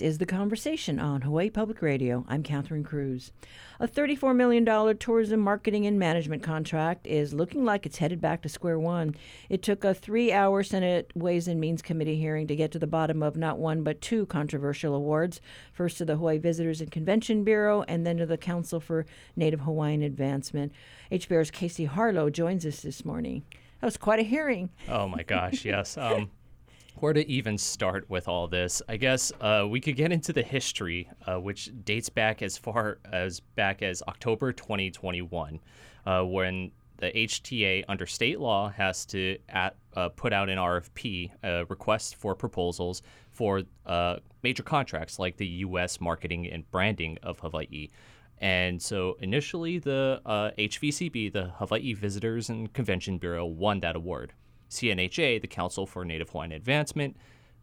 Is The Conversation on Hawaii Public Radio. I'm Catherine Cruz. A $34 million tourism marketing and management contract is looking like it's headed back to square one. It took a three hour Senate Ways and Means Committee hearing to get to the bottom of not one but two controversial awards first to the Hawaii Visitors and Convention Bureau, and then to the Council for Native Hawaiian Advancement. HPR's Casey Harlow joins us this morning. That was quite a hearing. Oh my gosh, yes. Um, where to even start with all this? I guess uh, we could get into the history, uh, which dates back as far as back as October 2021, uh, when the HTA under state law has to at, uh, put out an RFP, a request for proposals for uh, major contracts like the U.S. marketing and branding of Hawaii. And so initially, the HVCB, uh, the Hawaii Visitors and Convention Bureau, won that award. CNHA, the Council for Native Hawaiian Advancement,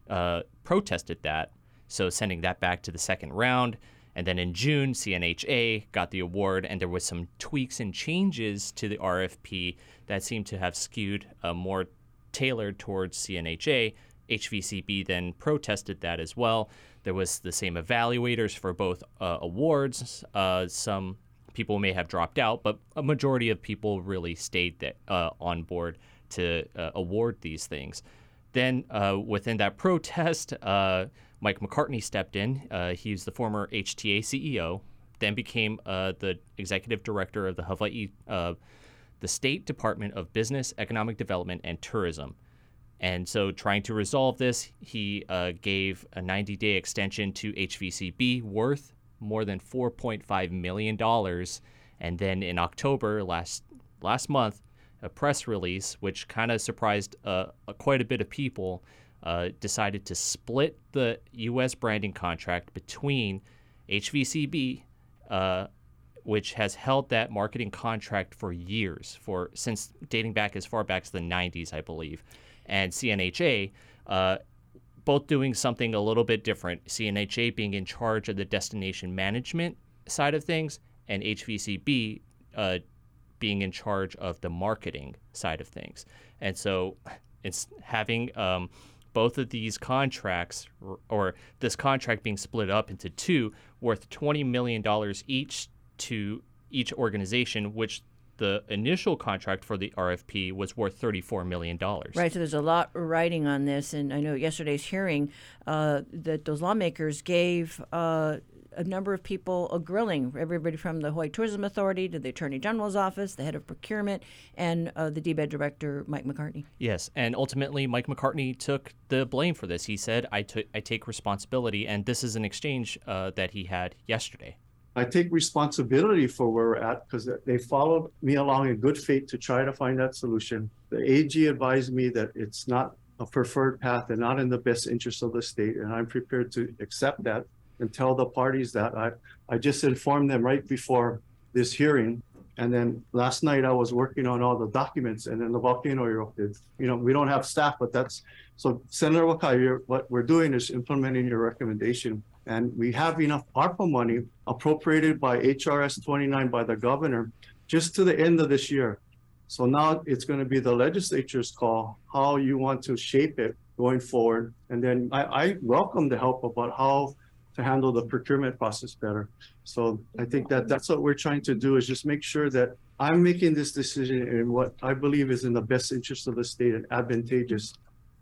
uh, protested that, so sending that back to the second round. And then in June, CNHA got the award, and there was some tweaks and changes to the RFP that seemed to have skewed uh, more tailored towards CNHA. HVCB then protested that as well. There was the same evaluators for both uh, awards. Uh, some people may have dropped out, but a majority of people really stayed that, uh, on board to uh, award these things. Then, uh, within that protest, uh, Mike McCartney stepped in. Uh, he's the former HTA CEO, then became uh, the executive director of the Hawaii, uh, the State Department of Business, Economic Development, and Tourism. And so, trying to resolve this, he gave a 90 day extension to HVCB worth more than $4.5 million. And then in October last last month, a press release, which kind of surprised uh, quite a bit of people, uh, decided to split the U.S. branding contract between HVCB, uh, which has held that marketing contract for years, for since dating back as far back as the 90s, I believe, and CNHA. Uh, both doing something a little bit different. CNHA being in charge of the destination management side of things, and HVCB uh, being in charge of the marketing side of things. And so it's having um, both of these contracts or this contract being split up into two worth $20 million each to each organization, which the initial contract for the RFP was worth $34 million. Right. So there's a lot writing on this. And I know yesterday's hearing uh, that those lawmakers gave uh, a number of people a grilling, everybody from the Hawaii Tourism Authority to the Attorney General's office, the head of procurement, and uh, the DBED director, Mike McCartney. Yes, and ultimately, Mike McCartney took the blame for this. He said, I, t- I take responsibility, and this is an exchange uh, that he had yesterday. I take responsibility for where we're at because they followed me along in good faith to try to find that solution. The AG advised me that it's not a preferred path and not in the best interest of the state, and I'm prepared to accept that and tell the parties that. I, I just informed them right before this hearing. And then last night I was working on all the documents and then the volcano erupted. You know, we don't have staff, but that's so Senator Wakai, what we're doing is implementing your recommendation. And we have enough ARPA money appropriated by HRS 29 by the governor just to the end of this year. So now it's going to be the legislature's call how you want to shape it going forward. And then I, I welcome the help about how to handle the procurement process better. So I think that that's what we're trying to do is just make sure that I'm making this decision in what I believe is in the best interest of the state and advantageous.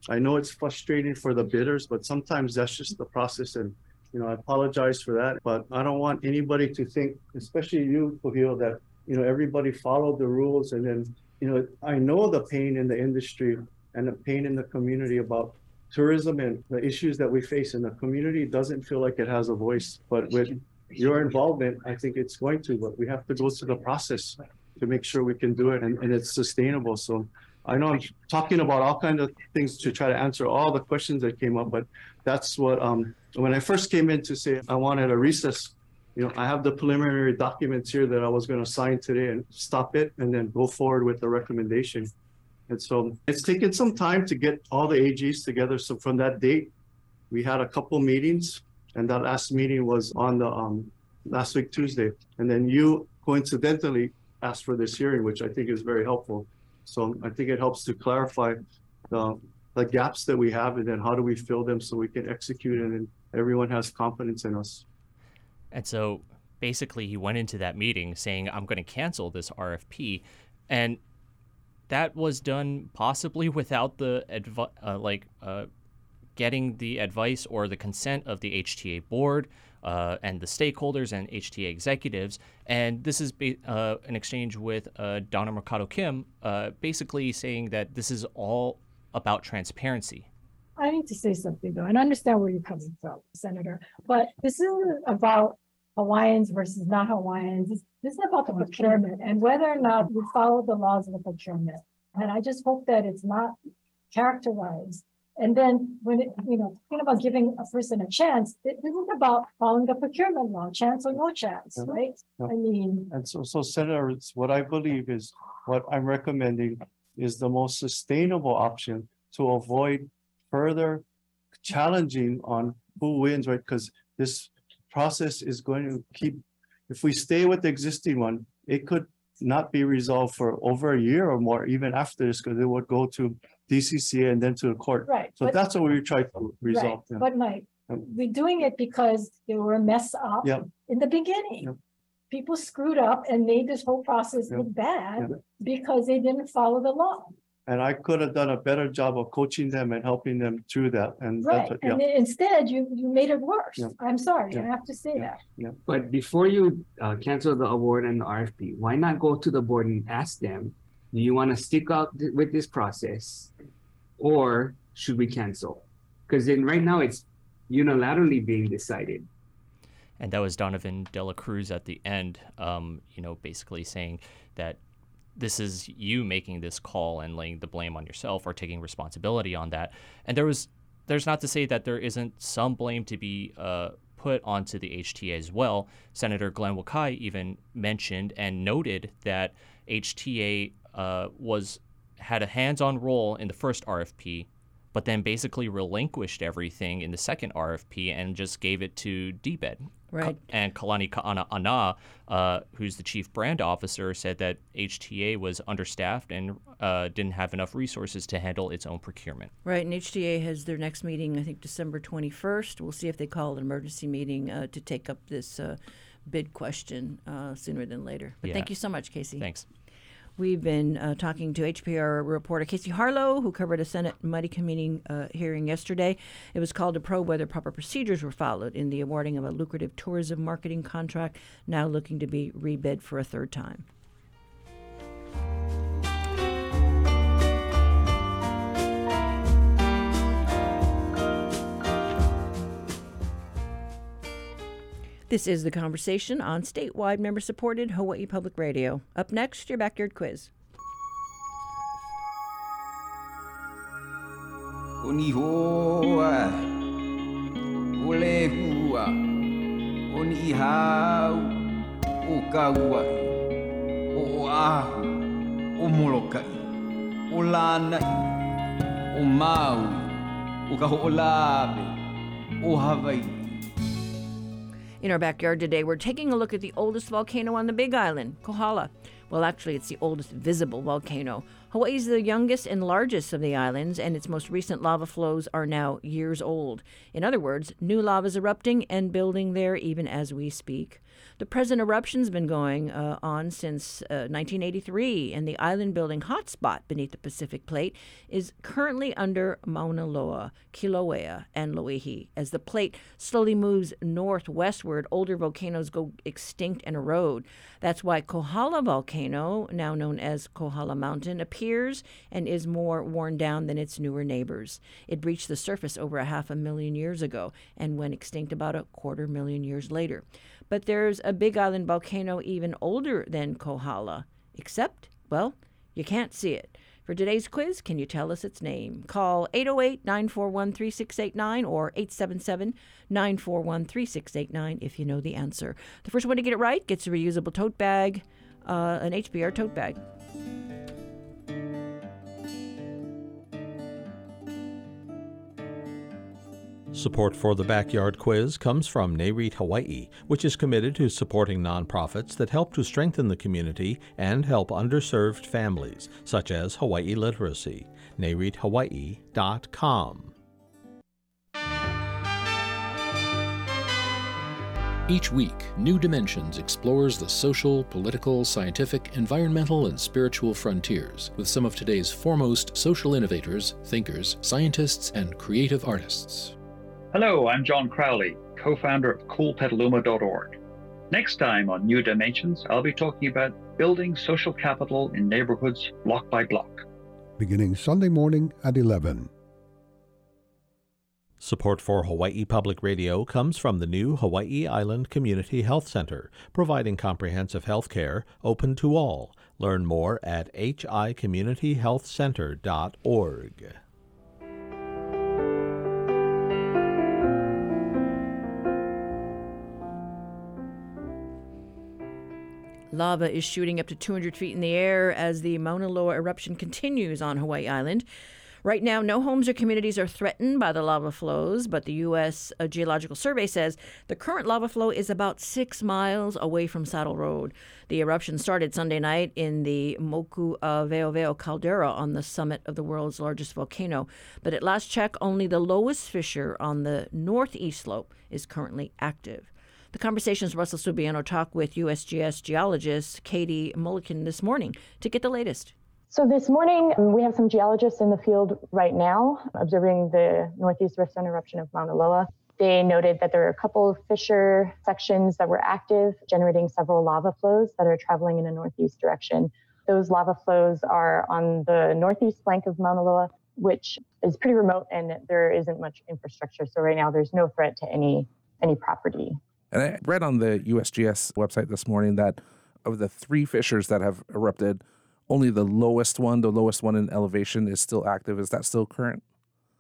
I know it's frustrating for the bidders, but sometimes that's just the process. And, you know, I apologize for that, but I don't want anybody to think, especially you, Pohio, that, you know, everybody followed the rules. And then, you know, I know the pain in the industry and the pain in the community about tourism and the issues that we face in the community doesn't feel like it has a voice. But with your involvement, I think it's going to. But we have to go through the process to make sure we can do it and, and it's sustainable. So I know I'm talking about all kinds of things to try to answer all the questions that came up, but that's what um, when I first came in to say I wanted a recess. You know, I have the preliminary documents here that I was going to sign today and stop it and then go forward with the recommendation. And so it's taken some time to get all the AGs together. So from that date, we had a couple meetings, and that last meeting was on the um, last week Tuesday. And then you coincidentally asked for this hearing, which I think is very helpful. So I think it helps to clarify the the gaps that we have, and then how do we fill them so we can execute and then everyone has confidence in us. And so basically, he went into that meeting saying, I'm going to cancel this RFP. And that was done possibly without the advi- uh, like uh, getting the advice or the consent of the HTA board uh, and the stakeholders and HTA executives. And this is ba- uh, an exchange with uh, Donna Mercado Kim, uh, basically saying that this is all about transparency. I need to say something though, and understand where you're coming from, Senator, but this isn't about Hawaiians versus not Hawaiians. This this is about the procurement and whether or not we follow the laws of the procurement. And I just hope that it's not characterized. And then when it, you know, talking about giving a person a chance, it isn't about following the procurement law, chance or no chance, Yeah. right? Yeah. I mean, And so, so Senator, it's what I believe is, what I'm recommending is the most sustainable option to avoid further challenging on who wins, right? Because this process is going to keep, if we stay with the existing one, it could not be resolved for over a year or more, even after this, because it would go to DCCA and then to the court. right. So but- that's what we try to Right, resolve. but Mike, we're doing it because they were a mess up Yep. in the beginning. Yep. People screwed up and made this whole process look bad because they didn't follow the law. And I could have done a better job of coaching them and helping them through that. And Right, what- yeah. and instead you, you made it worse. Yep. I'm sorry, I Yep. have to say Yep. that. But before you uh, cancel the award and the RFP, why not go to the board and ask them, do you want to stick out th- with this process? Or should we cancel? Because then right now it's unilaterally being decided. and that was Donovan Dela Cruz at the end, um, you know, basically saying that this is you making this call and laying the blame on yourself or taking responsibility on that. And there was, there's not to say that there isn't some blame to be uh, put onto the HTA as well. Senator Glenn Wakai even mentioned and noted that HTA uh, was had a hands-on role in the first RFP, but then basically relinquished everything in the second RFP and just gave it to DBED. Right. And Kalani Ka'anā'anā, uh, who's the chief brand officer, said that HTA was understaffed and uh, didn't have enough resources to handle its own procurement. Right, and HTA has their next meeting, I think, December 21st. We'll see if they call an emergency meeting uh, to take up this uh, bid question uh, sooner than later. But thank you so much, Casey. Thanks. We've been uh, talking to HPR reporter Casey Harlow, who covered a Senate Mighty Committee uh, hearing yesterday. It was called to probe whether proper procedures were followed in the awarding of a lucrative tourism marketing contract, now looking to be rebid for a third time. This is the conversation on statewide member supported Hawaii Public Radio. Up next, your backyard quiz. Oni hoa, ole hua, oni hau, o kaua, o ahu, In our backyard today, we're taking a look at the oldest volcano on the Big Island, Kohala. Well, actually, it's the oldest visible volcano. Hawaii is the youngest and largest of the islands, and its most recent lava flows are now years old. In other words, new lava is erupting and building there even as we speak. The present eruption's been going uh, on since uh, 1983, and the island building hotspot beneath the Pacific Plate is currently under Mauna Loa, Kilauea, and Loihi. As the plate slowly moves northwestward, older volcanoes go extinct and erode. That's why Kohala volcano, now known as Kohala Mountain, appears and is more worn down than its newer neighbors. It breached the surface over a half a million years ago and went extinct about a quarter million years later. But there's a Big Island volcano even older than Kohala, except, well, you can't see it. For today's quiz, can you tell us its name? Call 808 941 3689 or 877 941 3689 if you know the answer. The first one to get it right gets a reusable tote bag, uh, an HPR tote bag. Support for the Backyard Quiz comes from NAREIT Hawaii, which is committed to supporting nonprofits that help to strengthen the community and help underserved families, such as Hawaii Literacy. NAREITHawaii.com. Each week, New Dimensions explores the social, political, scientific, environmental, and spiritual frontiers with some of today's foremost social innovators, thinkers, scientists, and creative artists. Hello, I'm John Crowley, co founder of coolpetaluma.org. Next time on New Dimensions, I'll be talking about building social capital in neighborhoods block by block. Beginning Sunday morning at 11. Support for Hawaii Public Radio comes from the new Hawaii Island Community Health Center, providing comprehensive health care open to all. Learn more at hicommunityhealthcenter.org. Lava is shooting up to 200 feet in the air as the Mauna Loa eruption continues on Hawaii Island. Right now, no homes or communities are threatened by the lava flows, but the U.S. Uh, Geological Survey says the current lava flow is about six miles away from Saddle Road. The eruption started Sunday night in the Mokuaweoweo caldera on the summit of the world's largest volcano. But at last check, only the lowest fissure on the northeast slope is currently active. The conversations Russell Subiono talked with USGS geologist Katie Mulliken this morning to get the latest. So this morning, um, we have some geologists in the field right now observing the Northeast Rift Zone eruption of Mauna Loa. They noted that there are a couple of fissure sections that were active, generating several lava flows that are traveling in a northeast direction. Those lava flows are on the northeast flank of Mauna Loa, which is pretty remote and there isn't much infrastructure. So right now, there's no threat to any any property. And I read on the USGS website this morning that of the three fissures that have erupted, only the lowest one, the lowest one in elevation, is still active. Is that still current?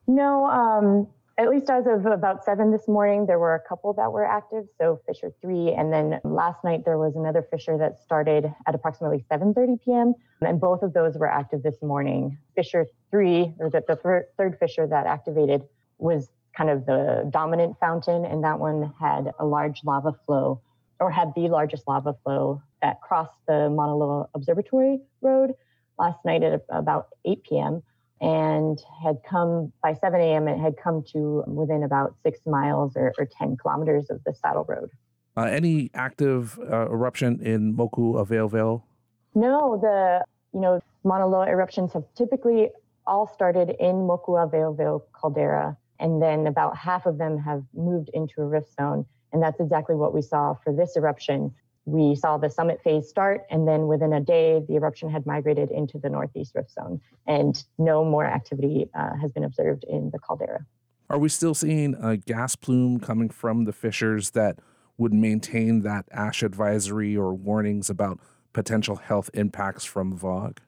No, um, at least as of about seven this morning, there were a couple that were active. So fissure three, and then last night there was another fissure that started at approximately 7:30 p.m. And both of those were active this morning. Fissure three, or the, the third fissure that activated, was kind of the dominant fountain, and that one had a large lava flow, or had the largest lava flow that crossed the Mauna Loa Observatory Road last night at about 8 p.m. and had come by 7 a.m. It had come to within about six miles or, or 10 kilometers of the Saddle Road. Uh, any active uh, eruption in Moku Veoveo? No, the you know Mauna Loa eruptions have typically all started in Moku Veoveo caldera and then about half of them have moved into a rift zone. And that's exactly what we saw for this eruption. We saw the summit phase start, and then within a day, the eruption had migrated into the northeast rift zone, and no more activity uh, has been observed in the caldera. Are we still seeing a gas plume coming from the fissures that would maintain that ash advisory or warnings about potential health impacts from VOG?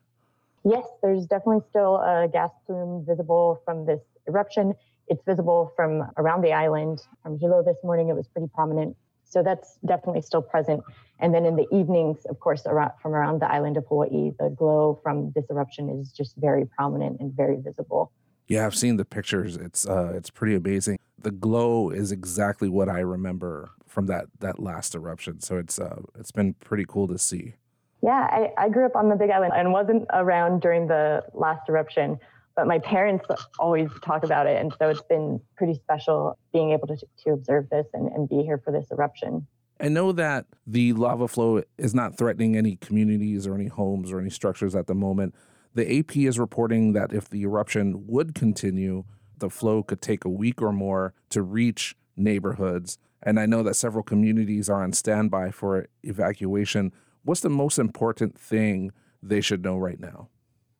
Yes, there's definitely still a gas plume visible from this eruption. It's visible from around the island. From Hilo this morning, it was pretty prominent. So that's definitely still present. And then in the evenings, of course, around, from around the island of Hawaii, the glow from this eruption is just very prominent and very visible. Yeah, I've seen the pictures. It's uh, it's pretty amazing. The glow is exactly what I remember from that that last eruption. So it's uh, it's been pretty cool to see. Yeah, I, I grew up on the Big Island and wasn't around during the last eruption, but my parents always talk about it. And so it's been pretty special being able to, to observe this and, and be here for this eruption. I know that the lava flow is not threatening any communities or any homes or any structures at the moment. The AP is reporting that if the eruption would continue, the flow could take a week or more to reach neighborhoods. And I know that several communities are on standby for evacuation. What's the most important thing they should know right now?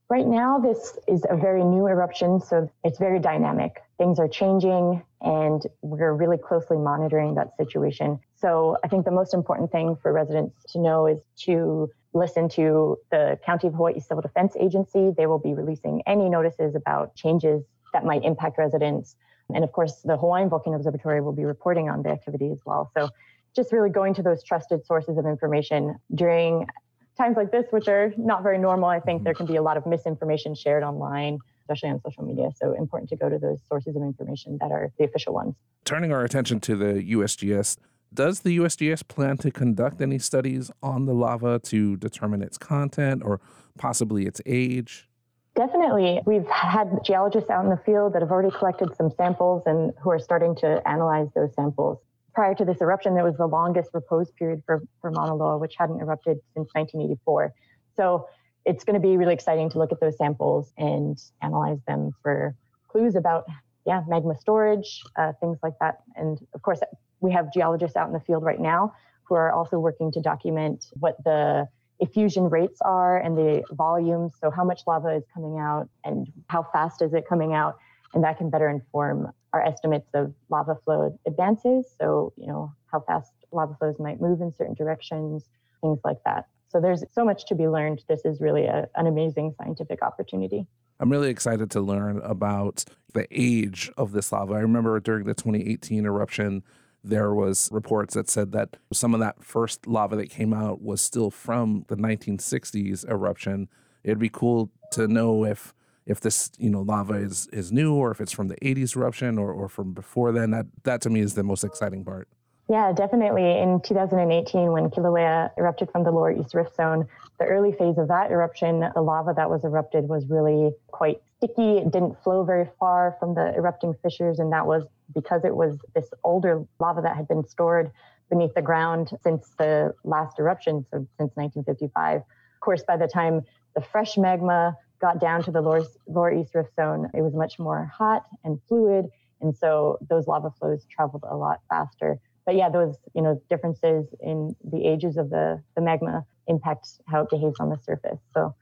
Right now, this is a very new eruption, so it's very dynamic. Things are changing, and we're really closely monitoring that situation. So, I think the most important thing for residents to know is to listen to the County of Hawaii Civil Defense Agency. They will be releasing any notices about changes that might impact residents. And of course, the Hawaiian Volcano Observatory will be reporting on the activity as well. So, just really going to those trusted sources of information during times like this, which are not very normal, I think mm-hmm. there can be a lot of misinformation shared online, especially on social media. So important to go to those sources of information that are the official ones. Turning our attention to the USGS, does the USGS plan to conduct any studies on the lava to determine its content or possibly its age? Definitely. We've had geologists out in the field that have already collected some samples and who are starting to analyze those samples. Prior to this eruption, there was the longest repose period for, for Mauna Loa, which hadn't erupted since 1984. So it's going to be really exciting to look at those samples and analyze them for clues about, yeah, magma storage, uh, things like that. And of course, we have geologists out in the field right now who are also working to document what the effusion rates are and the volumes. So, how much lava is coming out and how fast is it coming out? And that can better inform our estimates of lava flow advances. So, you know, how fast lava flows might move in certain directions, things like that. So, there's so much to be learned. This is really a, an amazing scientific opportunity. I'm really excited to learn about the age of this lava. I remember during the 2018 eruption, there was reports that said that some of that first lava that came out was still from the 1960s eruption. It'd be cool to know if if this you know lava is is new or if it's from the 80s eruption or, or from before then. That that to me is the most exciting part. Yeah, definitely. In 2018, when Kilauea erupted from the lower east rift zone, the early phase of that eruption, the lava that was erupted was really quite sticky. It didn't flow very far from the erupting fissures, and that was because it was this older lava that had been stored beneath the ground since the last eruption, so since 1955. Of course, by the time the fresh magma got down to the lower, lower east rift zone, it was much more hot and fluid, and so those lava flows traveled a lot faster. But yeah, those you know differences in the ages of the, the magma impact how it behaves on the surface. So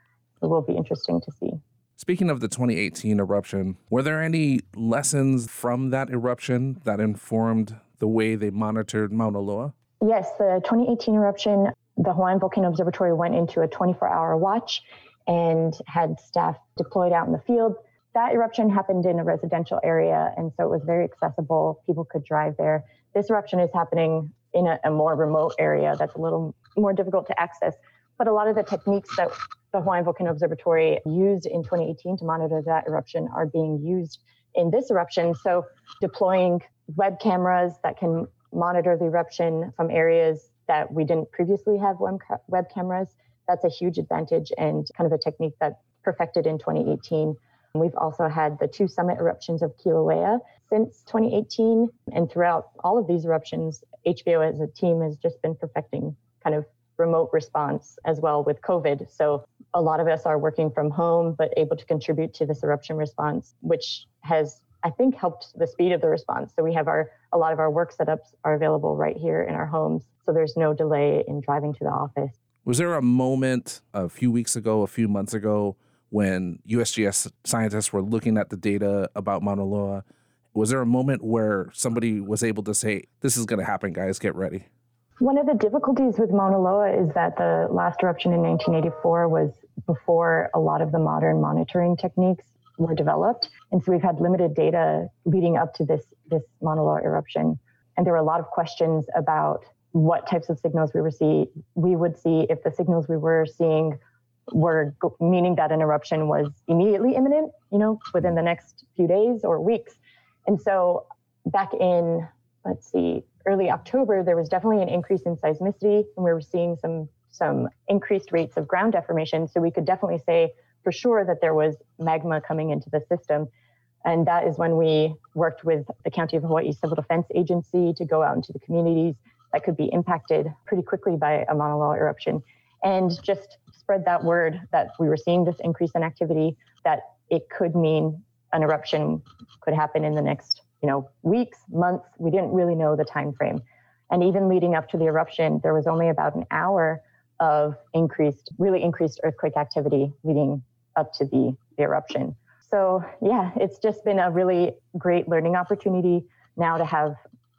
it will be interesting to see. Speaking of the 2018 eruption, were there any lessons from that eruption that informed the way they monitored Mauna Loa? Yes, the 2018 eruption, the Hawaiian Volcano Observatory went into a 24 hour watch and had staff deployed out in the field. That eruption happened in a residential area, and so it was very accessible. People could drive there. This eruption is happening in a, a more remote area that's a little more difficult to access. But a lot of the techniques that the Hawaiian Volcano Observatory used in 2018 to monitor that eruption are being used in this eruption. So, deploying web cameras that can monitor the eruption from areas that we didn't previously have web cameras, that's a huge advantage and kind of a technique that perfected in 2018. We've also had the two summit eruptions of Kilauea since 2018. And throughout all of these eruptions, HVO as a team has just been perfecting kind of remote response as well with COVID. So a lot of us are working from home, but able to contribute to this eruption response, which has, I think, helped the speed of the response. So we have our a lot of our work setups are available right here in our homes. So there's no delay in driving to the office. Was there a moment a few weeks ago, a few months ago, when USGS scientists were looking at the data about Mauna Loa? Was there a moment where somebody was able to say, "This is going to happen, guys. Get ready"? One of the difficulties with Mauna Loa is that the last eruption in 1984 was before a lot of the modern monitoring techniques were developed. And so we've had limited data leading up to this, this Mauna Loa eruption. And there were a lot of questions about what types of signals we, were see, we would see if the signals we were seeing were meaning that an eruption was immediately imminent, you know, within the next few days or weeks. And so back in, let's see, early October, there was definitely an increase in seismicity, and we were seeing some some increased rates of ground deformation. So we could definitely say for sure that there was magma coming into the system. And that is when we worked with the County of Hawaii Civil Defense Agency to go out into the communities that could be impacted pretty quickly by a Loa eruption and just spread that word that we were seeing this increase in activity, that it could mean an eruption could happen in the next you know, weeks, months. We didn't really know the time frame. And even leading up to the eruption, there was only about an hour of increased, really increased earthquake activity leading up to the, the eruption. So yeah, it's just been a really great learning opportunity now to have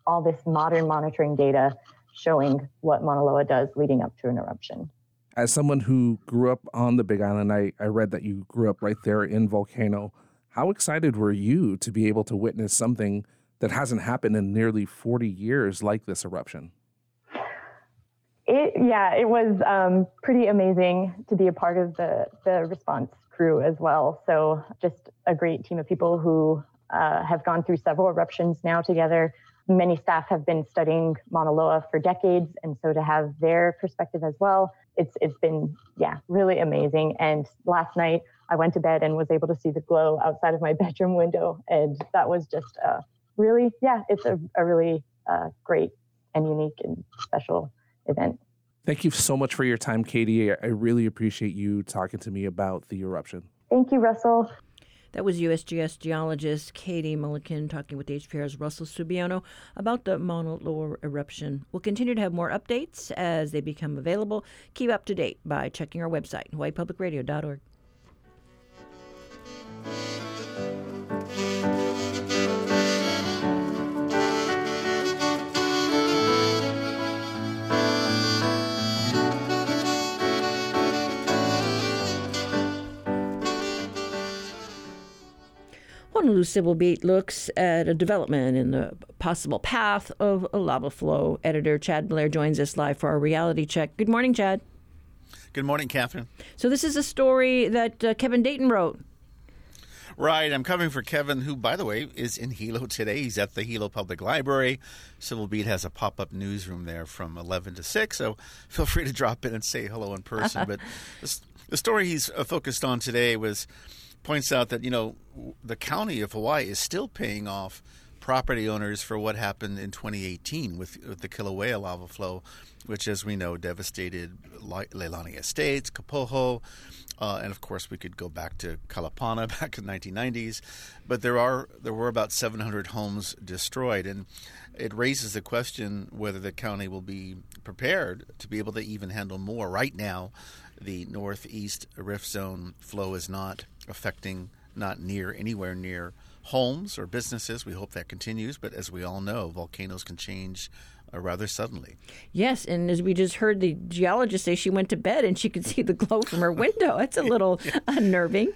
all this modern monitoring data showing what Mauna Loa does leading up to an eruption. As someone who grew up on the Big Island, I, I read that you grew up right there in Volcano. How excited were you to be able to witness something that hasn't happened in nearly 40 years like this eruption? It, yeah, it was um, pretty amazing to be a part of the, the response crew as well. So, just a great team of people who uh, have gone through several eruptions now together. Many staff have been studying Mauna Loa for decades, and so to have their perspective as well, it's it's been yeah really amazing. And last night I went to bed and was able to see the glow outside of my bedroom window, and that was just a really yeah, it's a, a really uh, great and unique and special event. Thank you so much for your time, Katie. I really appreciate you talking to me about the eruption. Thank you, Russell. That was USGS geologist Katie Mulliken talking with HPR's Russell Subiono about the Mauna Loa eruption. We'll continue to have more updates as they become available. Keep up to date by checking our website, hawaiipublicradio.org. Honolulu Civil Beat looks at a development in the possible path of a lava flow. Editor Chad Blair joins us live for our reality check. Good morning, Chad. Good morning, Catherine. So, this is a story that uh, Kevin Dayton wrote. Right, I'm covering for Kevin, who, by the way, is in Hilo today. He's at the Hilo Public Library. Civil Beat has a pop up newsroom there from 11 to 6, so feel free to drop in and say hello in person. but the, the story he's uh, focused on today was points out that you know the county of Hawaii is still paying off property owners for what happened in 2018 with, with the Kilauea lava flow, which, as we know, devastated Leilani Estates, Kapoho, uh, and of course we could go back to Kalapana back in the 1990s. But there are there were about 700 homes destroyed, and it raises the question whether the county will be prepared to be able to even handle more. Right now, the northeast rift zone flow is not affecting not near anywhere near homes or businesses. We hope that continues, but as we all know, volcanoes can change uh, rather suddenly. Yes, and as we just heard the geologist say, she went to bed and she could see the glow from her window. That's a little unnerving.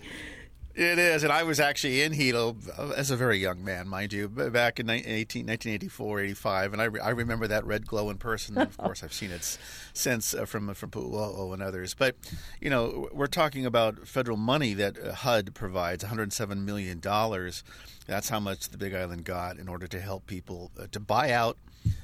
It is, and I was actually in Hilo uh, as a very young man, mind you, back in 18, 1984, 85, and I, re- I remember that red glow in person. of course, I've seen it since uh, from from Pu'uo'o and others. But you know, we're talking about federal money that uh, HUD provides, 107 million dollars. That's how much the Big Island got in order to help people uh, to buy out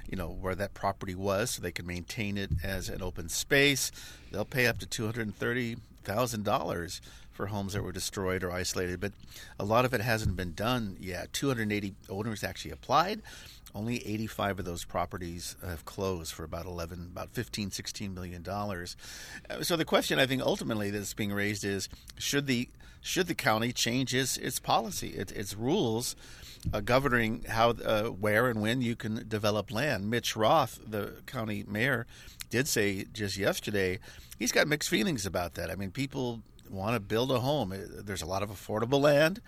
you know where that property was so they can maintain it as an open space they'll pay up to $230,000 for homes that were destroyed or isolated, but a lot of it hasn't been done yet. 280 owners actually applied. Only 85 of those properties have closed for about 11, about 15, 16 million dollars. Uh, so the question I think ultimately that's being raised is should the should the county change its its policy, its, its rules uh, governing how, uh, where, and when you can develop land? Mitch Roth, the county mayor, did say just yesterday he's got mixed feelings about that. I mean, people want to build a home. Uh, there's a lot of affordable land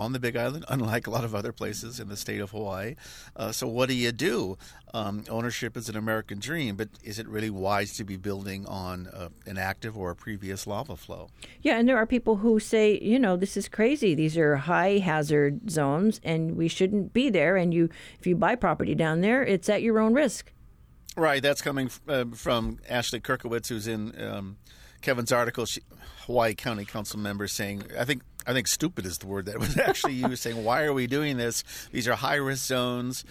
on the Big Island, unlike a lot of other places in the state of Hawaii. Uh, so, what do you do? Um, ownership is an American dream, but is it really wise to be building on uh, an active or a previous lava flow? Yeah, and there are people who say, you know, this is crazy. These are high hazard zones, and we shouldn't be there. And you, if you buy property down there, it's at your own risk. Right. That's coming uh, from Ashley Kierkiewicz, who's in. Um, Kevin's article, she, Hawaii County Council members saying, I think I think stupid is the word that was actually used, saying, why are we doing this? These are high risk zones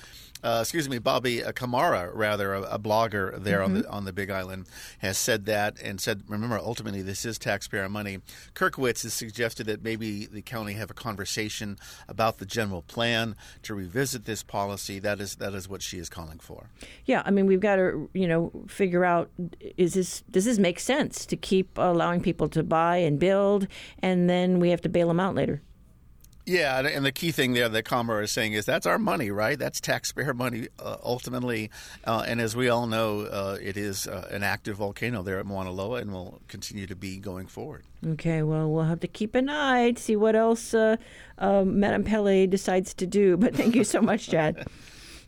uh, excuse me, Bobby uh, Kamara, rather a, a blogger there mm-hmm. on the on the Big Island, has said that and said, remember, ultimately this is taxpayer money. Kierkiewicz has suggested that maybe the county have a conversation about the general plan to revisit this policy. That is that is what she is calling for. Yeah, I mean, we've got to you know figure out is this does this make sense to keep allowing people to buy and build, and then we have to bail them out later. Yeah, and the key thing there that Kamara is saying is that's our money, right? That's taxpayer money uh, ultimately. Uh, and as we all know, uh, it is uh, an active volcano there at Mauna Loa and will continue to be going forward. Okay, well, we'll have to keep an eye to see what else uh, um, Madame Pele decides to do. But thank you so much, Chad.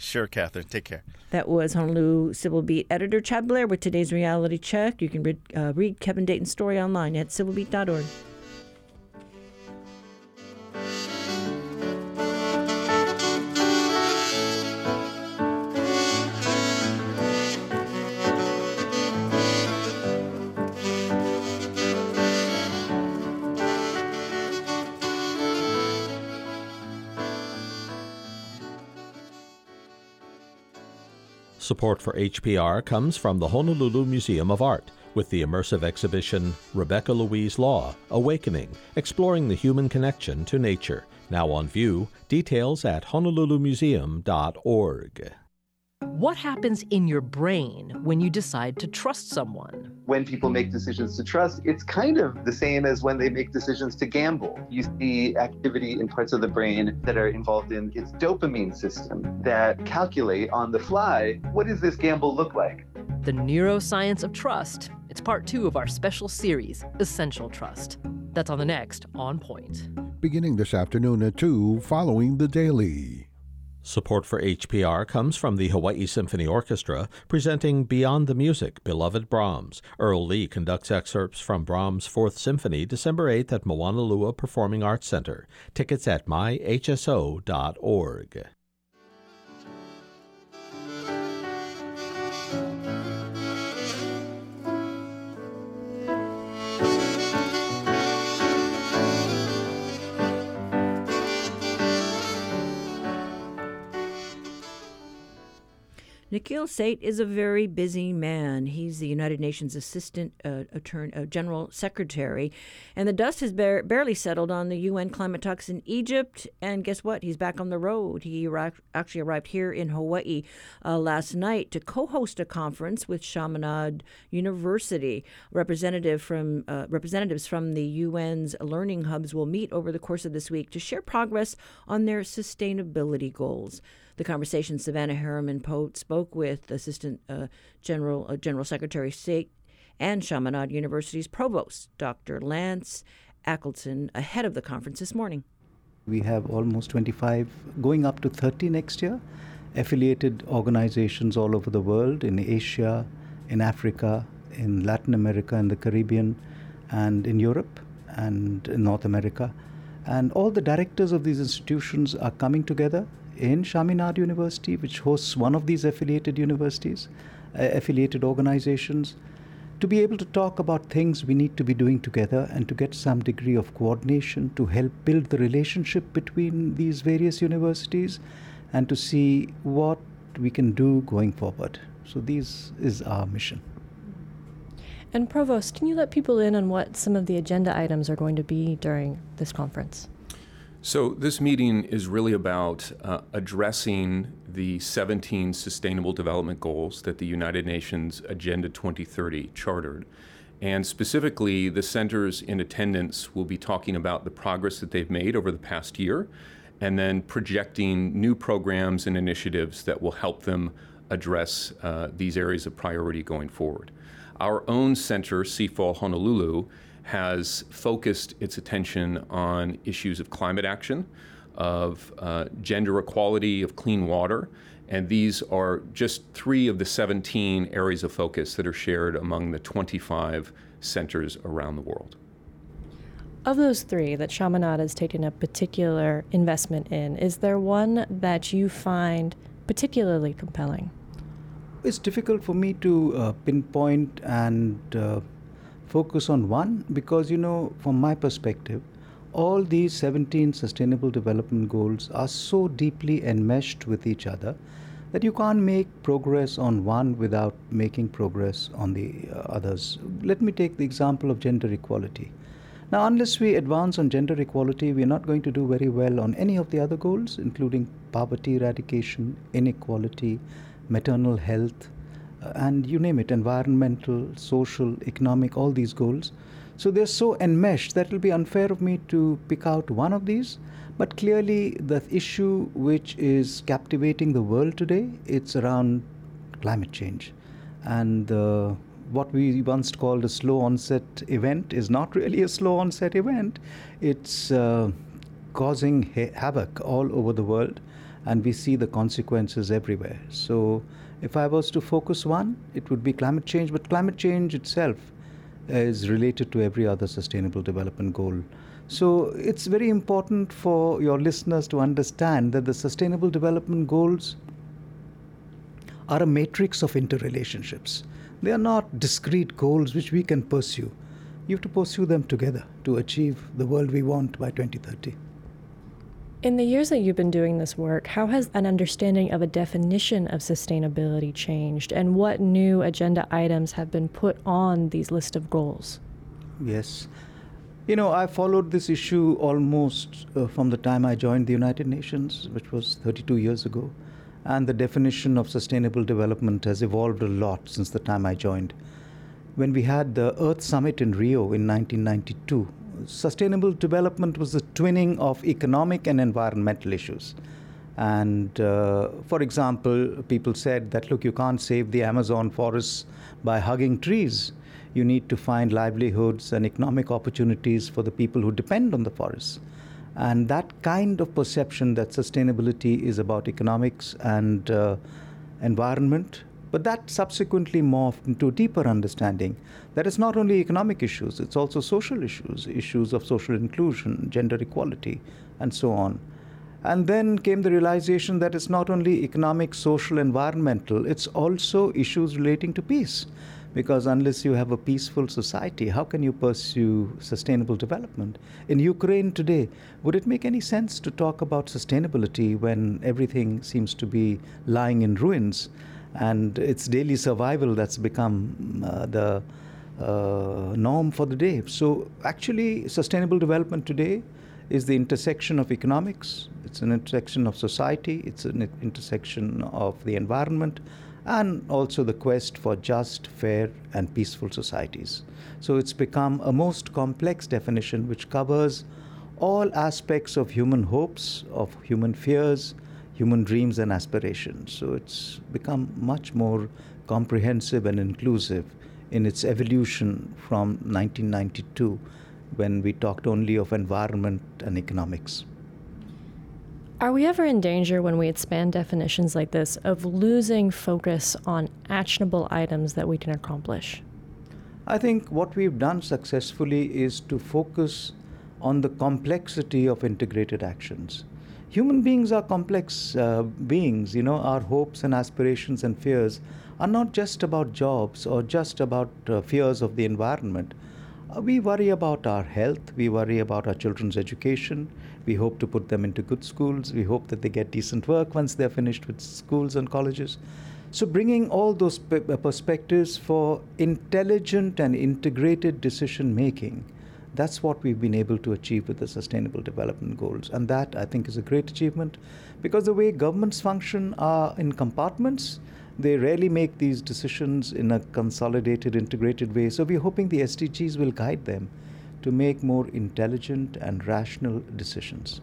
Sure, Catherine. Take care. That was Honolulu Civil Beat editor Chad Blair with today's reality check. You can read, uh, read Kevin Dayton's story online at civilbeat.org. Support for HPR comes from the Honolulu Museum of Art with the immersive exhibition Rebecca Louise Law Awakening Exploring the Human Connection to Nature. Now on view, details at honolulumuseum.org. What happens in your brain when you decide to trust someone? When people make decisions to trust, it's kind of the same as when they make decisions to gamble. You see activity in parts of the brain that are involved in its dopamine system that calculate on the fly what does this gamble look like? The neuroscience of trust. It's part two of our special series, Essential Trust. That's on the next On Point. Beginning this afternoon at 2, following the Daily. Support for HPR comes from the Hawaii Symphony Orchestra, presenting Beyond the Music, Beloved Brahms. Earl Lee conducts excerpts from Brahms' Fourth Symphony December 8th at Moanalua Performing Arts Center. Tickets at myhso.org. Nikhil Seth is a very busy man. He's the United Nations Assistant uh, Attorney, uh, General Secretary, and the dust has bar- barely settled on the UN climate talks in Egypt. And guess what? He's back on the road. He actually arrived here in Hawaii uh, last night to co-host a conference with Chaminade University. Representative from uh, representatives from the UN's learning hubs will meet over the course of this week to share progress on their sustainability goals. The conversation, Savannah Harriman Pote spoke with Assistant uh, General uh, General Secretary Seth and Chaminade University's provost, Dr. Lance Askildson, ahead of the conference this morning. We have almost 25, going up to 30 next year, affiliated organizations all over the world in Asia, in Africa, in Latin America, in the Caribbean, and in Europe, and in North America. And all the directors of these institutions are coming together in Chaminade University, which hosts one of these affiliated universities, uh, affiliated organizations, to be able to talk about things we need to be doing together and to get some degree of coordination to help build the relationship between these various universities and to see what we can do going forward. So, this is our mission. And, Provost, can you let people in on what some of the agenda items are going to be during this conference? So, this meeting is really about uh, addressing the 17 Sustainable Development Goals that the United Nations Agenda 2030 chartered. And specifically, the centers in attendance will be talking about the progress that they've made over the past year and then projecting new programs and initiatives that will help them address uh, these areas of priority going forward. Our own center, CIFAL Honolulu, has focused its attention on issues of climate action, of uh, gender equality, of clean water. And these are just three of the 17 areas of focus that are shared among the 25 centers around the world. Of those three that Chaminade has taken a particular investment in, is there one that you find particularly compelling? It's difficult for me to uh, pinpoint and uh, focus on one because, you know, from my perspective, all these 17 sustainable development goals are so deeply enmeshed with each other that you can't make progress on one without making progress on the uh, others. Let me take the example of gender equality. Now, unless we advance on gender equality, we're not going to do very well on any of the other goals, including poverty eradication, inequality, maternal health, and you name it environmental, social, economic, all these goals. So they're so enmeshed that it'll be unfair of me to pick out one of these. But clearly, the issue which is captivating the world today, it's around climate change. And uh, what we once called a slow onset event is not really a slow onset event. It's uh, causing ha- havoc all over the world, and we see the consequences everywhere. So, if I was to focus one, it would be climate change, but climate change itself is related to every other sustainable development goal. So it's very important for your listeners to understand that the sustainable development goals are a matrix of interrelationships. They are not discrete goals which we can pursue. You have to pursue them together to achieve the world we want by 2030. In the years that you've been doing this work, how has an understanding of a definition of sustainability changed, and what new agenda items have been put on these list of goals? Yes. You know, I followed this issue almost uh, from the time I joined the United Nations, which was 32 years ago. And the definition of sustainable development has evolved a lot since the time I joined. When we had the Earth Summit in Rio in 1992, sustainable development was the twinning of economic and environmental issues. And uh, for example, people said that look, you can't save the Amazon forests by hugging trees. You need to find livelihoods and economic opportunities for the people who depend on the forests. And that kind of perception that sustainability is about economics and uh, environment but that subsequently morphed into a deeper understanding that it's not only economic issues, it's also social issues, issues of social inclusion, gender equality, and so on. And then came the realization that it's not only economic, social, environmental, it's also issues relating to peace. Because unless you have a peaceful society, how can you pursue sustainable development? In Ukraine today, would it make any sense to talk about sustainability when everything seems to be lying in ruins? And it's daily survival that's become uh, the uh, norm for the day. So, actually, sustainable development today is the intersection of economics, it's an intersection of society, it's an intersection of the environment, and also the quest for just, fair, and peaceful societies. So, it's become a most complex definition which covers all aspects of human hopes, of human fears, human dreams and aspirations. So it's become much more comprehensive and inclusive in its evolution from 1992 when we talked only of environment and economics. Are we ever in danger when we expand definitions like this of losing focus on actionable items that we can accomplish? I think what we've done successfully is to focus on the complexity of integrated actions human beings are complex uh, beings. You know, our hopes and aspirations and fears are not just about jobs or just about uh, fears of the environment. Uh, we worry about our health, we worry about our children's education. We hope to put them into good schools. We hope that they get decent work once they're finished with schools and colleges. So, bringing all those uh, perspectives for intelligent and integrated decision making that's what we've been able to achieve with the Sustainable Development Goals. And that, I think, is a great achievement because the way governments function are in compartments. They rarely make these decisions in a consolidated, integrated way. So we're hoping the SDGs will guide them to make more intelligent and rational decisions.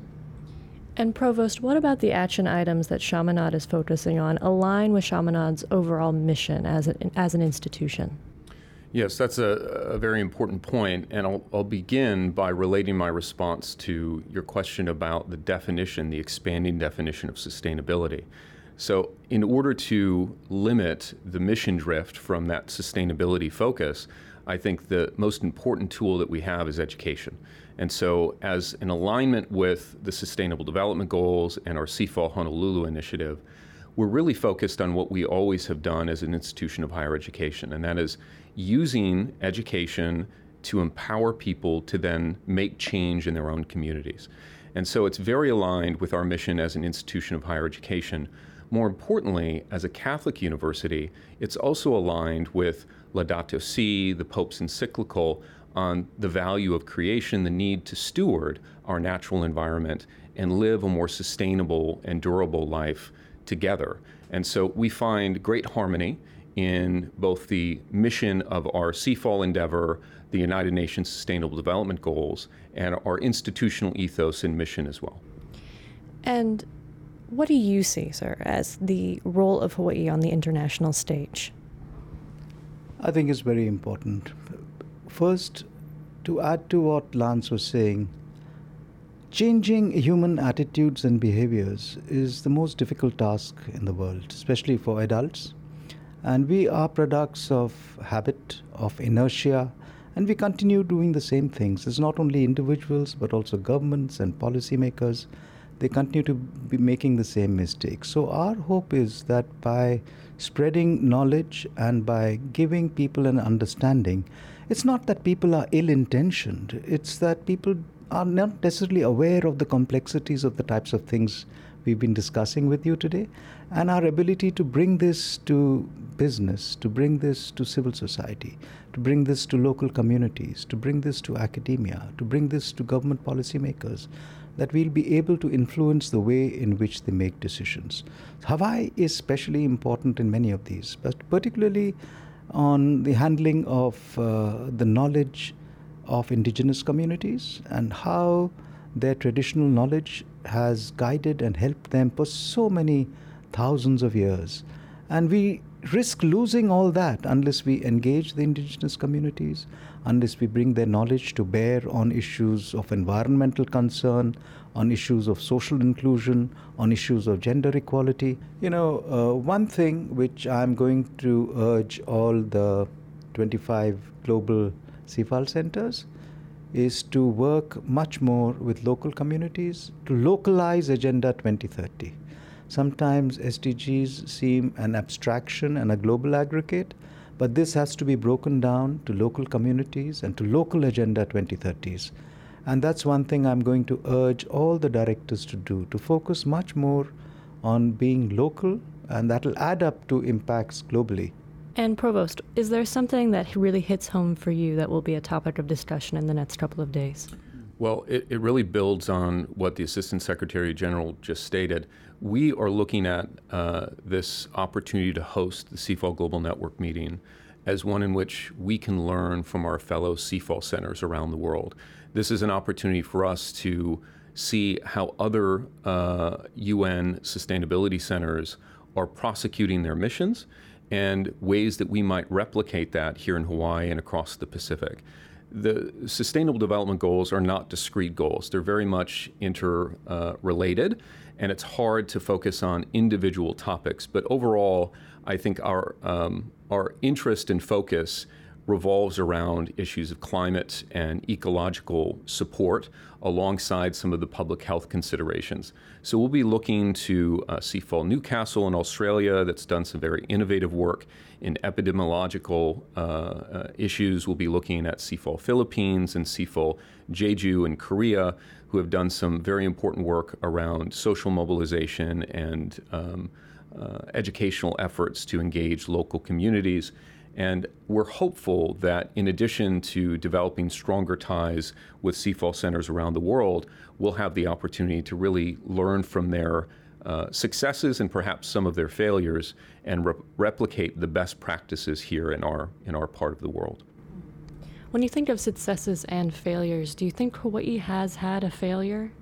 And Provost, what about the action items that Chaminade is focusing on align with Chaminade's overall mission as, a, as an institution? Yes, that's a, a very important point, and I'll, I'll, begin by relating my response to your question about the definition, the expanding definition of sustainability. So, in order to limit the mission drift from that sustainability focus, I think the most important tool that we have is education. And so, as an alignment with the Sustainable Development Goals and our CIFAL Honolulu initiative, we're really focused on what we always have done as an institution of higher education, and that is using education to empower people to then make change in their own communities. And so it's very aligned with our mission as an institution of higher education. More importantly, as a Catholic university, it's also aligned with Laudato Si, the Pope's encyclical, on the value of creation, the need to steward our natural environment and live a more sustainable and durable life together. And so we find great harmony in both the mission of our CIFAL endeavor, the United Nations Sustainable Development Goals, and our institutional ethos and mission as well. And what do you see, sir, as the role of Hawaii on the international stage? I think it's very important. First, to add to what Lance was saying, changing human attitudes and behaviors is the most difficult task in the world, especially for adults and we are products of habit, of inertia, and we continue doing the same things. It's not only individuals, but also governments and policymakers. They continue to be making the same mistakes. So, our hope is that by spreading knowledge and by giving people an understanding, it's not that people are ill intentioned, it's that people are not necessarily aware of the complexities of the types of things we've been discussing with you today, and our ability to bring this to business, to bring this to civil society, to bring this to local communities, to bring this to academia, to bring this to government policymakers, that we'll be able to influence the way in which they make decisions. Hawaii is especially important in many of these, but particularly on the handling of uh, the knowledge of indigenous communities and how their traditional knowledge has guided and helped them for so many thousands of years. And we risk losing all that unless we engage the indigenous communities, unless we bring their knowledge to bear on issues of environmental concern, on issues of social inclusion, on issues of gender equality. You know, uh, one thing which I'm going to urge all the 25 global CIFAL centers is to work much more with local communities to localize Agenda 2030. Sometimes SDGs seem an abstraction and a global aggregate, but this has to be broken down to local communities and to local Agenda 2030s. And that's one thing I'm going to urge all the directors to do to focus much more on being local, and that'll add up to impacts globally. And Provost, is there something that really hits home for you that will be a topic of discussion in the next couple of days? Well, it, it really builds on what the Assistant Secretary General just stated. We are looking at uh, this opportunity to host the CIFAL Global Network meeting as one in which we can learn from our fellow CIFAL centers around the world. This is an opportunity for us to see how other uh, UN sustainability centers are prosecuting their missions and ways that we might replicate that here in Hawaii and across the Pacific the Sustainable Development Goals are not discrete goals. They're very much interrelated, uh, and it's hard to focus on individual topics. But overall, I think our um, our interest and focus revolves around issues of climate and ecological support alongside some of the public health considerations. So we'll be looking to uh, CIFAL Newcastle in Australia that's done some very innovative work in epidemiological uh, uh, issues. We'll be looking at CIFAL Philippines and CIFAL Jeju in Korea, who have done some very important work around social mobilization and um, uh, educational efforts to engage local communities. And we're hopeful that in addition to developing stronger ties with CIFAL centers around the world, we'll have the opportunity to really learn from their uh, successes and perhaps some of their failures and re- replicate the best practices here in our, in our part of the world. When you think of successes and failures, do you think Hawaii has had a failure?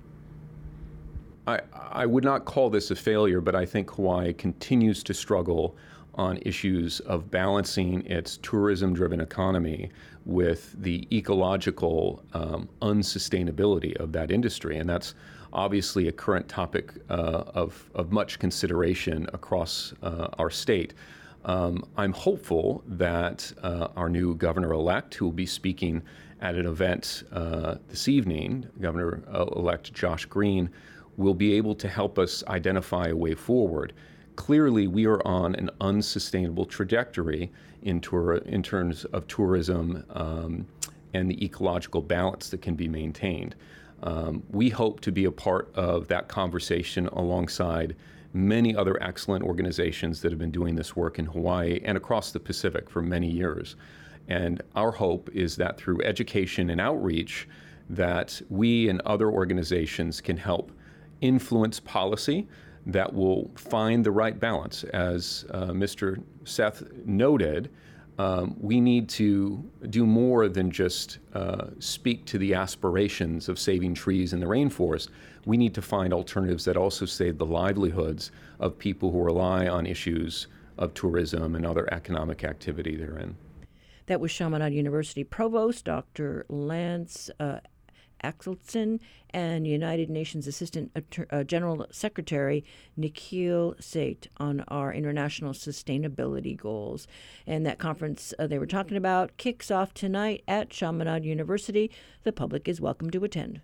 I, I would not call this a failure, but I think Hawaii continues to struggle on issues of balancing its tourism driven economy with the ecological um, unsustainability of that industry. And that's obviously a current topic uh, of, of much consideration across uh, our state. Um, I'm hopeful that uh, our new governor elect, who will be speaking at an event uh, this evening, Governor elect Josh Green, will be able to help us identify a way forward clearly we are on an unsustainable trajectory in, tour, in terms of tourism um, and the ecological balance that can be maintained. Um, we hope to be a part of that conversation alongside many other excellent organizations that have been doing this work in Hawaii and across the Pacific for many years. And our hope is that through education and outreach, that we and other organizations can help influence policy that will find the right balance. As uh, Mr. Seth noted, um, we need to do more than just uh, speak to the aspirations of saving trees in the rainforest. We need to find alternatives that also save the livelihoods of people who rely on issues of tourism and other economic activity therein. That was Chaminade University Provost Dr. Lance uh, Askildson and United Nations Assistant uh, General Secretary Nikhil Seth on our international sustainability goals. And that conference uh, they were talking about kicks off tonight at Chaminade University. The public is welcome to attend.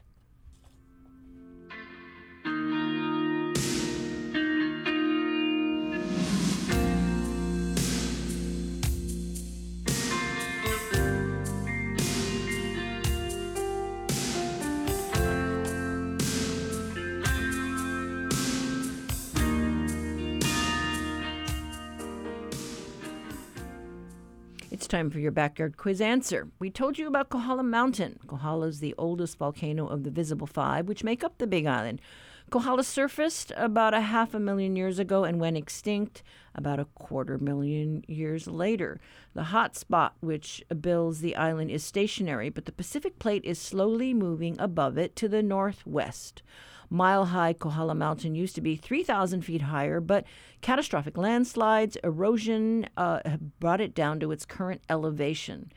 Time for your backyard quiz answer. We told you about Kohala Mountain. Kohala is the oldest volcano of the visible five, which make up the Big Island. Kohala surfaced about a half a million years ago and went extinct about a quarter million years later. The hot spot which bills the island is stationary, but the Pacific plate is slowly moving above it to the northwest. Mile high Kohala Mountain used to be 3,000 feet higher, but catastrophic landslides, erosion uh, brought it down to its current elevation.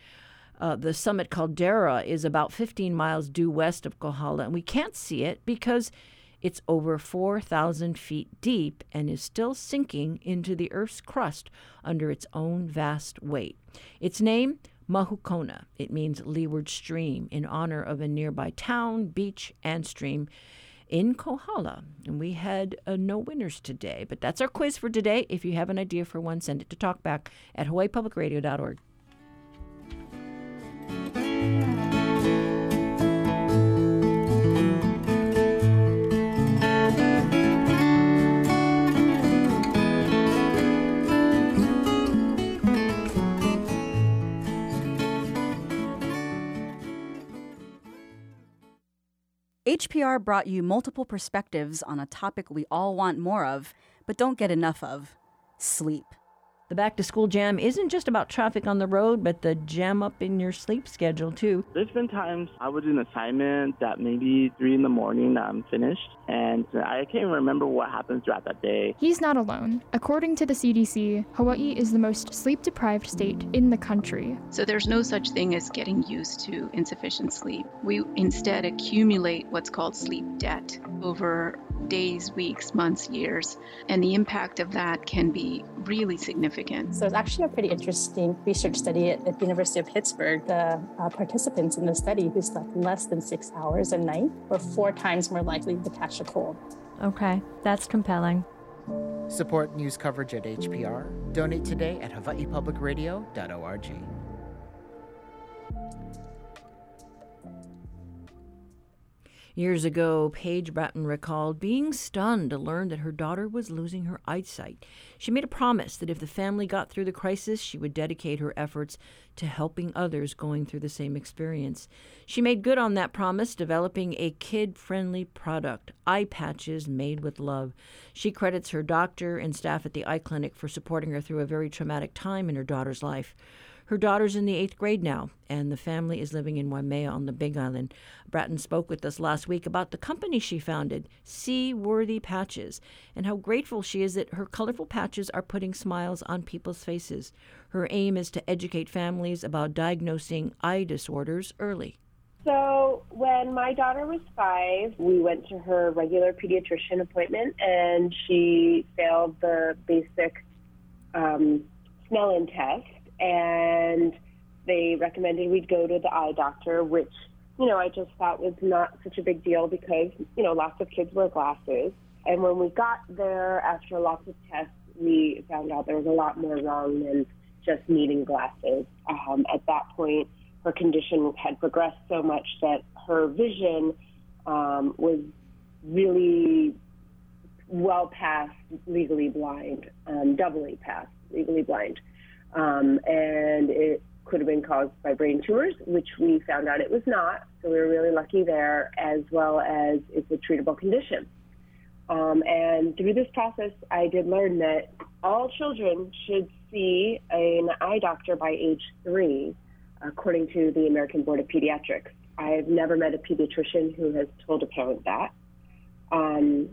Uh, the summit caldera is about 15 miles due west of Kohala, and we can't see it because it's over 4,000 feet deep and is still sinking into the Earth's crust under its own vast weight. Its name, Mahukona. It means leeward stream in honor of a nearby town, beach, and stream in Kohala. And we had uh, no winners today, but that's our quiz for today. If you have an idea for one, send it to talkback at hawaiipublicradio.org. HPR brought you multiple perspectives on a topic we all want more of, but don't get enough of sleep. The back to school jam isn't just about traffic on the road, but the jam up in your sleep schedule, too. There's been times I would do an assignment that maybe three in the morning I'm finished, and I can't even remember what happened throughout that day. He's not alone. According to the CDC, Hawaii is the most sleep deprived state in the country. So there's no such thing as getting used to insufficient sleep. We instead accumulate what's called sleep debt over days, weeks, months, years, and the impact of that can be really significant. So it's actually a pretty interesting research study at, at the University of Pittsburgh. The uh, participants in the study who slept less than six hours a night were four times more likely to catch a cold. Okay, that's compelling. Support news coverage at HPR. Donate today at hawaiipublicradio.org. Years ago, Paige Brattin recalled being stunned to learn that her daughter was losing her eyesight. She made a promise that if the family got through the crisis, she would dedicate her efforts to helping others going through the same experience. She made good on that promise, developing a kid friendly product, eye patches made with love. She credits her doctor and staff at the eye clinic for supporting her through a very traumatic time in her daughter's life. Her daughter's in the eighth grade now, and the family is living in Waimea on the Big Island. Brattin spoke with us last week about the company she founded, Seaworthy Patches, and how grateful she is that her colorful patches are putting smiles on people's faces. Her aim is to educate families about diagnosing eye disorders early. So, when my daughter was five, we went to her regular pediatrician appointment and she failed the basic um, Snellen test and they recommended we'd go to the eye doctor, which, you know, I just thought was not such a big deal because, you know, lots of kids wear glasses. And when we got there after lots of tests, we found out there was a lot more wrong than just needing glasses. Um, at that point, her condition had progressed so much that her vision um, was really well past legally blind, um, doubly past legally blind um, and it could have been caused by brain tumors, which we found out it was not. So we were really lucky there, as well as it's a treatable condition. Um, and through this process, I did learn that all children should see an eye doctor by age three, according to the American Board of Pediatrics. I've never met a pediatrician who has told a parent that. Um,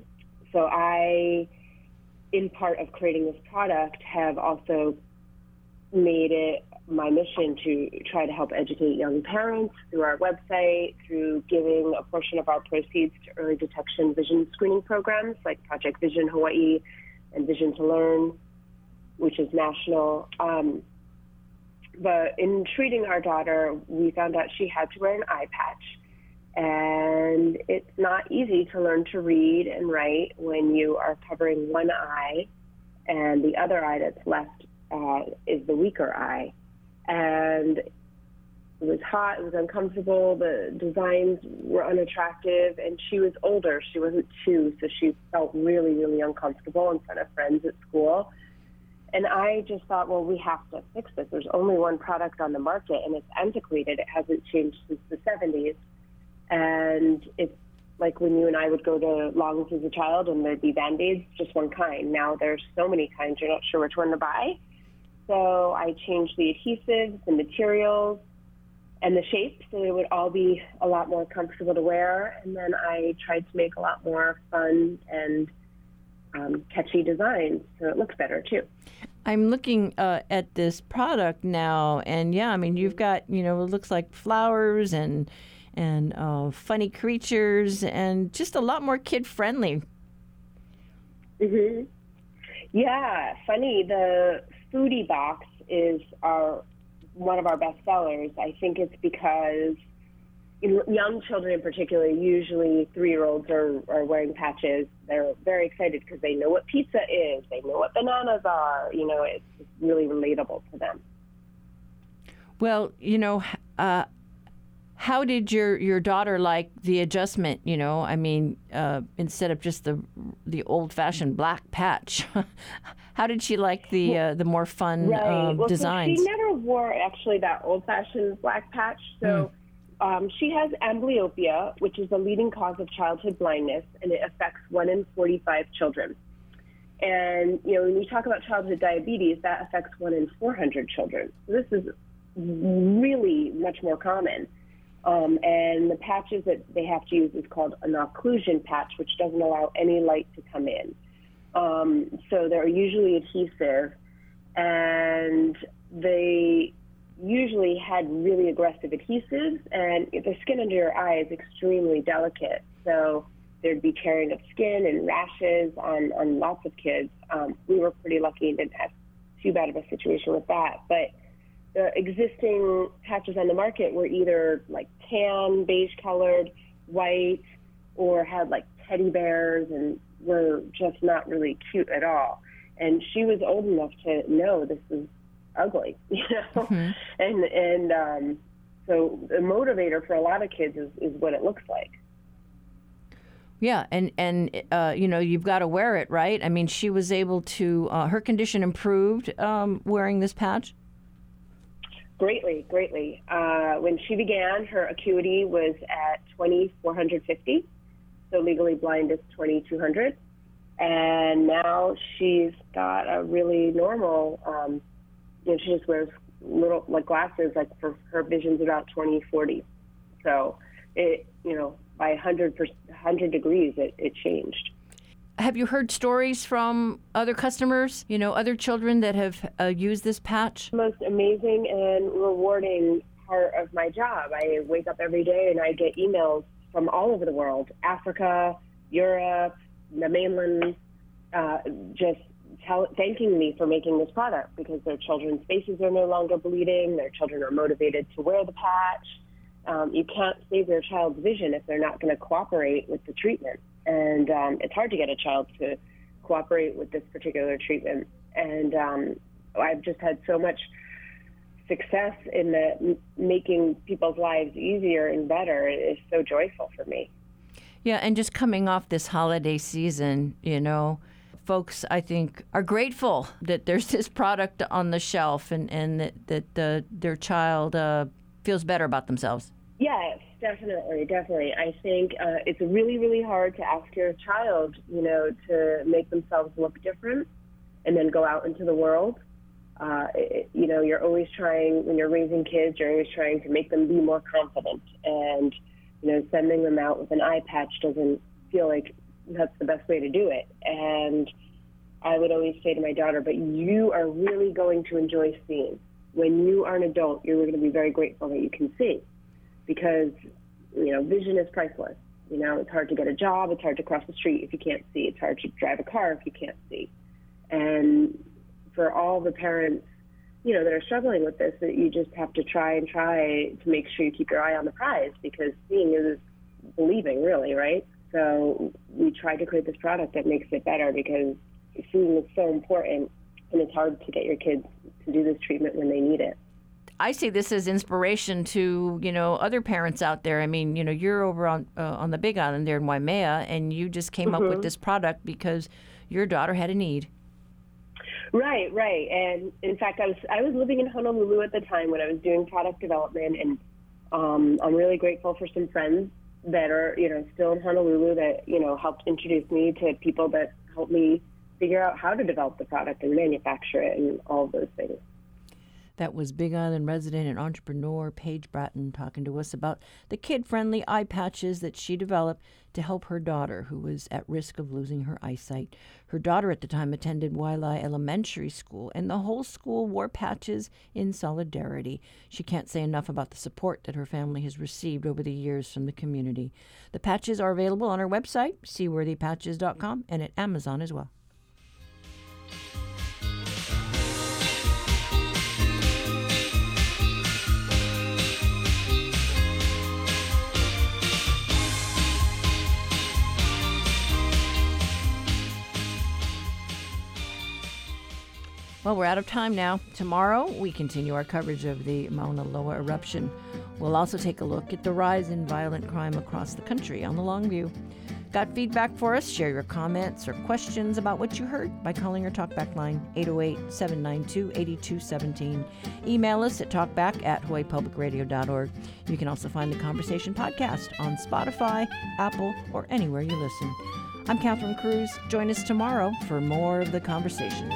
so I, in part of creating this product, have also made it my mission to try to help educate young parents through our website, through giving a portion of our proceeds to early detection vision screening programs like Project Vision Hawaii and Vision to Learn, which is national. Um, but in treating our daughter, we found out she had to wear an eye patch. And it's not easy to learn to read and write when you are covering one eye and the other eye that's left uh, is the weaker eye. And it was hot, it was uncomfortable, the designs were unattractive, and she was older. She wasn't two, so she felt really, really uncomfortable in front of friends at school. And I just thought, well, we have to fix this. There's only one product on the market, and it's antiquated. It hasn't changed since the 70s. And it's like when you and I would go to Longs as a child and there'd be band aids, just one kind. Now there's so many kinds, you're not sure which one to buy. So I changed the adhesives, the materials, and the shapes so it would all be a lot more comfortable to wear. And then I tried to make a lot more fun and um, catchy designs so it looks better too. I'm looking uh, at this product now, and yeah, I mean, you've got you know, it looks like flowers and and uh, funny creatures, and just a lot more kid friendly. Mhm. Yeah, funny. The foodie box is our one of our best sellers. I think it's because young children in particular, usually three-year-olds are, are wearing patches. They're very excited because they know what pizza is. They know what bananas are. You know, it's, really relatable to them. Well, you know, uh, how did your, your daughter like the adjustment? You know, I mean, uh, instead of just the the old fashioned black patch, how did she like the uh, the more fun right. uh, well, designs? So she never wore actually that old fashioned black patch. So. Um, she has amblyopia, which is the leading cause of childhood blindness, and it affects one in 45 children. And you know, when you talk about childhood diabetes, that affects one in 400 children. So this is really much more common. Um, and the patches that they have to use is called an occlusion patch, which doesn't allow any light to come in. Um, so they're usually adhesive, and they usually had really aggressive adhesives, and the skin under your eye is extremely delicate. So there'd be tearing of skin and rashes on, on lots of kids. Um, we were pretty lucky and didn't have too bad of a situation with that. But the existing patches on the market were either like tan, beige colored, white, or had like teddy bears and were just not really cute at all. And she was old enough to know this is ugly, you know, Mm-hmm. and and um, so the motivator for a lot of kids is, is what it looks like. Yeah, and and uh, you know you've got to wear it, right? I mean, she was able to uh, her condition improved um, wearing this patch. Greatly, greatly. Uh, when she began, her acuity was at 2450, so legally blind is 2200, and now she's got a really normal. Um, you know, she just wears little like glasses, like for her vision's about 2040. So it, you know, by 100 per, 100 degrees, it, it changed. Have you heard stories from other customers? You know, other children that have uh, used this patch. Most amazing and rewarding part of my job. I wake up every day and I get emails from all over the world, Africa, Europe, the mainland, uh, just tell, thanking me for making this product because their children's faces are no longer bleeding. Their children are motivated to wear the patch. Um, you can't save your child's vision if they're not going to cooperate with the treatment. And um, it's hard to get a child to cooperate with this particular treatment. And um, I've just had so much success in the making people's lives easier and better. is so joyful for me. Yeah, and just coming off this holiday season, you know, folks I think are grateful that there's this product on the shelf and and that that uh, their child uh, feels better about themselves. Yes, definitely, definitely. I think uh, it's really, really hard to ask your child, you know, to make themselves look different and then go out into the world. Uh, it, you know, you're always trying, when you're raising kids, you're always trying to make them be more confident. And, you know, sending them out with an eye patch doesn't feel like that's the best way to do it. And I would always say to my daughter, but you are really going to enjoy seeing. When you are an adult, you're going to be very grateful that you can see because you know vision is priceless. You know, it's hard to get a job, it's hard to cross the street if you can't see, it's hard to drive a car if you can't see. And for all the parents, you know, that are struggling with this, that you just have to try and try to make sure you keep your eye on the prize because seeing is believing, really, right? So we tried to create this product that makes it better because seeing is so important, and it's hard to get your kids to do this treatment when they need it. I see this as inspiration to you know other parents out there. I mean, you know, you're over on uh, on the Big Island there in Waimea, and you just came up with Mhm. this product because your daughter had a need. Right, right. And in fact, I was I was living in Honolulu at the time when I was doing product development, and um, I'm really grateful for some friends that are you know still in Honolulu that you know helped introduce me to people that helped me figure out how to develop the product and manufacture it and all those things. That was Big Island resident and entrepreneur Paige Brattin talking to us about the kid friendly eye patches that she developed to help her daughter, who was at risk of losing her eyesight. Her daughter at the time attended Waialae Elementary School, and the whole school wore patches in solidarity. She can't say enough about the support that her family has received over the years from the community. The patches are available on our website, seaworthypatches.com, and at Amazon as well. Well, we're out of time now. Tomorrow, we continue our coverage of the Mauna Loa eruption. We'll also take a look at the rise in violent crime across the country on the Longview. Got feedback for us? Share your comments or questions about what you heard by calling our talkback line 808 792 8217. Email us at talkback at hawaiipublicradio.org. You can also find the conversation podcast on Spotify, Apple, or anywhere you listen. I'm Catherine Cruz. Join us tomorrow for more of the conversation.